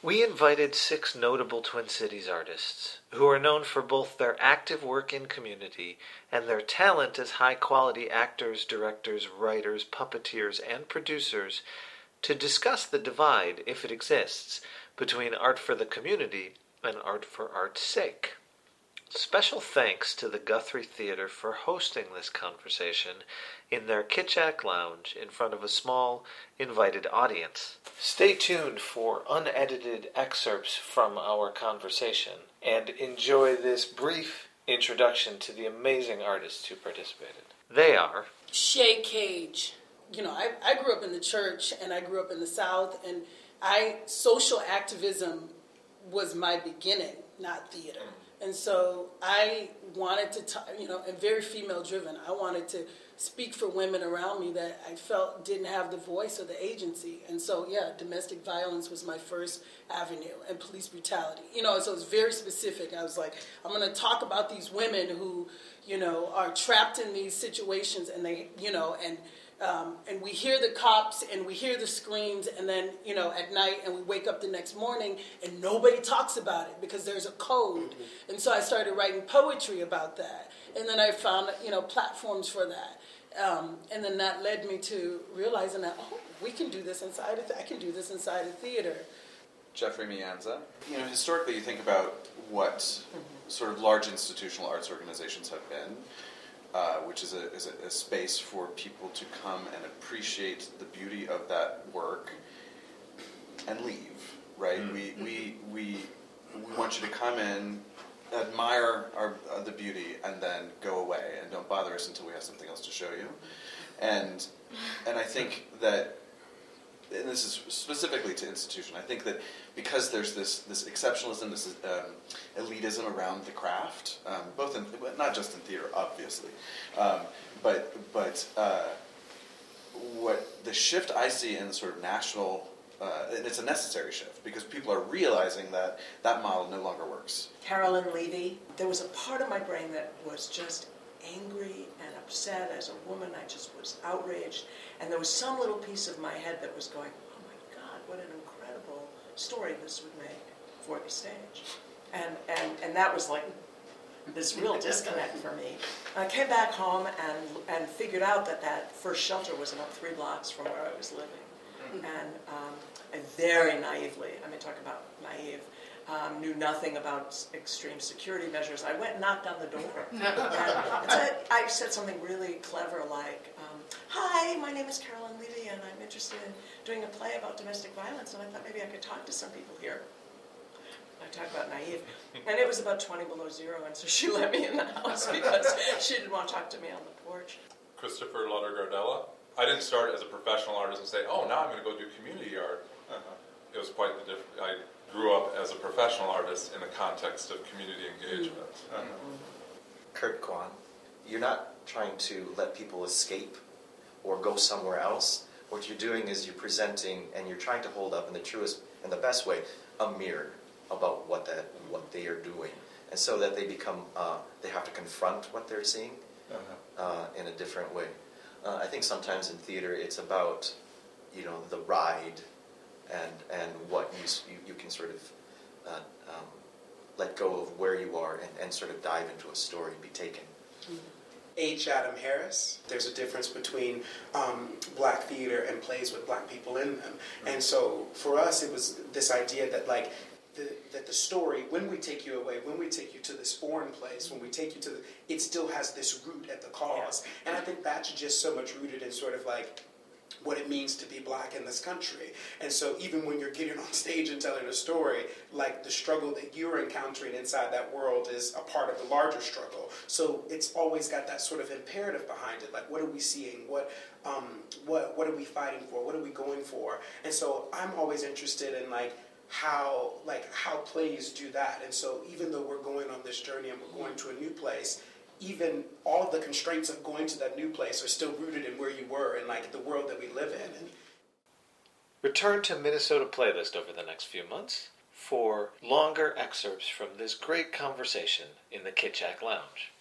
We invited six notable Twin Cities artists who are known for both their active work in community and their talent as high quality actors, directors, writers, puppeteers, and producers to discuss the divide, if it exists, between art for the community and art for art's sake. Special thanks to the Guthrie Theater for hosting this conversation in their Kitchak Lounge in front of a small, invited audience. Stay tuned for unedited excerpts from our conversation and enjoy this brief introduction to the amazing artists who participated. They are Sha Cage. You know, I, I grew up in the church and I grew up in the South, and I social activism was my beginning, not theater. Mm. And so I wanted to, t- you know, and very female driven. I wanted to speak for women around me that I felt didn't have the voice or the agency. And so, yeah, domestic violence was my first avenue and police brutality. You know, so it was very specific. I was like, I'm going to talk about these women who, you know, are trapped in these situations and they, you know, and um, and we hear the cops and we hear the screams and then you know at night and we wake up the next morning and nobody talks about it because there's a code mm-hmm. and so i started writing poetry about that and then i found you know platforms for that um, and then that led me to realizing that oh we can do this inside of th- i can do this inside of theater jeffrey meanza you know historically you think about what mm-hmm. sort of large institutional arts organizations have been uh, which is, a, is a, a, space for people to come and appreciate the beauty of that work and leave, right? Mm-hmm. We, we, we, we want you to come in, admire our, uh, the beauty, and then go away, and don't bother us until we have something else to show you. And, and I think that and this is specifically to institution. I think that because there's this this exceptionalism, this um, elitism around the craft, um, both in not just in theater, obviously, um, but but uh, what the shift I see in sort of national. Uh, and it's a necessary shift because people are realizing that that model no longer works. Carolyn Levy, there was a part of my brain that was just angry and upset as a woman. I just was outraged. And there was some little piece of my head that was going, oh my God, what an incredible story this would make for the stage. And, and, and that was like this real disconnect for me. I came back home and, and figured out that that first shelter was about three blocks from where I was living. And, um, and very naively, I mean, talk about naive, um, knew nothing about extreme security measures. I went and knocked on the door. and said, I said something really clever like, um, Hi, my name is Carolyn Levy, and I'm interested in doing a play about domestic violence, and I thought maybe I could talk to some people here. I talk about naive. And it was about 20 below zero, and so she let me in the house because she didn't want to talk to me on the porch. Christopher Lutter Gardella. I didn't start as a professional artist and say, oh, now I'm going to go do community art. Uh-huh. It was quite the different. I grew up as a professional artist in the context of community engagement. Mm-hmm. Kurt Kwan, you're not trying to let people escape or go somewhere else. What you're doing is you're presenting and you're trying to hold up in the truest and the best way a mirror about what that what they are doing, and so that they become uh, they have to confront what they're seeing uh-huh. uh, in a different way. Uh, I think sometimes in theater it's about you know the ride and and what you you, you can sort of uh, um, let go of where you are and, and sort of dive into a story, and be taken. H. Adam Harris. There's a difference between um, black theater and plays with black people in them. Mm-hmm. And so for us, it was this idea that like the, that the story, when we take you away, when we take you to this foreign place, when we take you to the, it still has this root at the cause. And I think that's just so much rooted in sort of like what it means to be black in this country. And so even when you're getting on stage and telling a story, like the struggle that you're encountering inside that world is a part of the larger struggle. So it's always got that sort of imperative behind it. Like what are we seeing? What um, what what are we fighting for? What are we going for? And so I'm always interested in like how like how plays do that. And so even though we're going on this journey and we're going to a new place, even all of the constraints of going to that new place are still rooted in where you were and like the world that we live in. And Return to Minnesota Playlist over the next few months for longer excerpts from this great conversation in the Kitchak Lounge.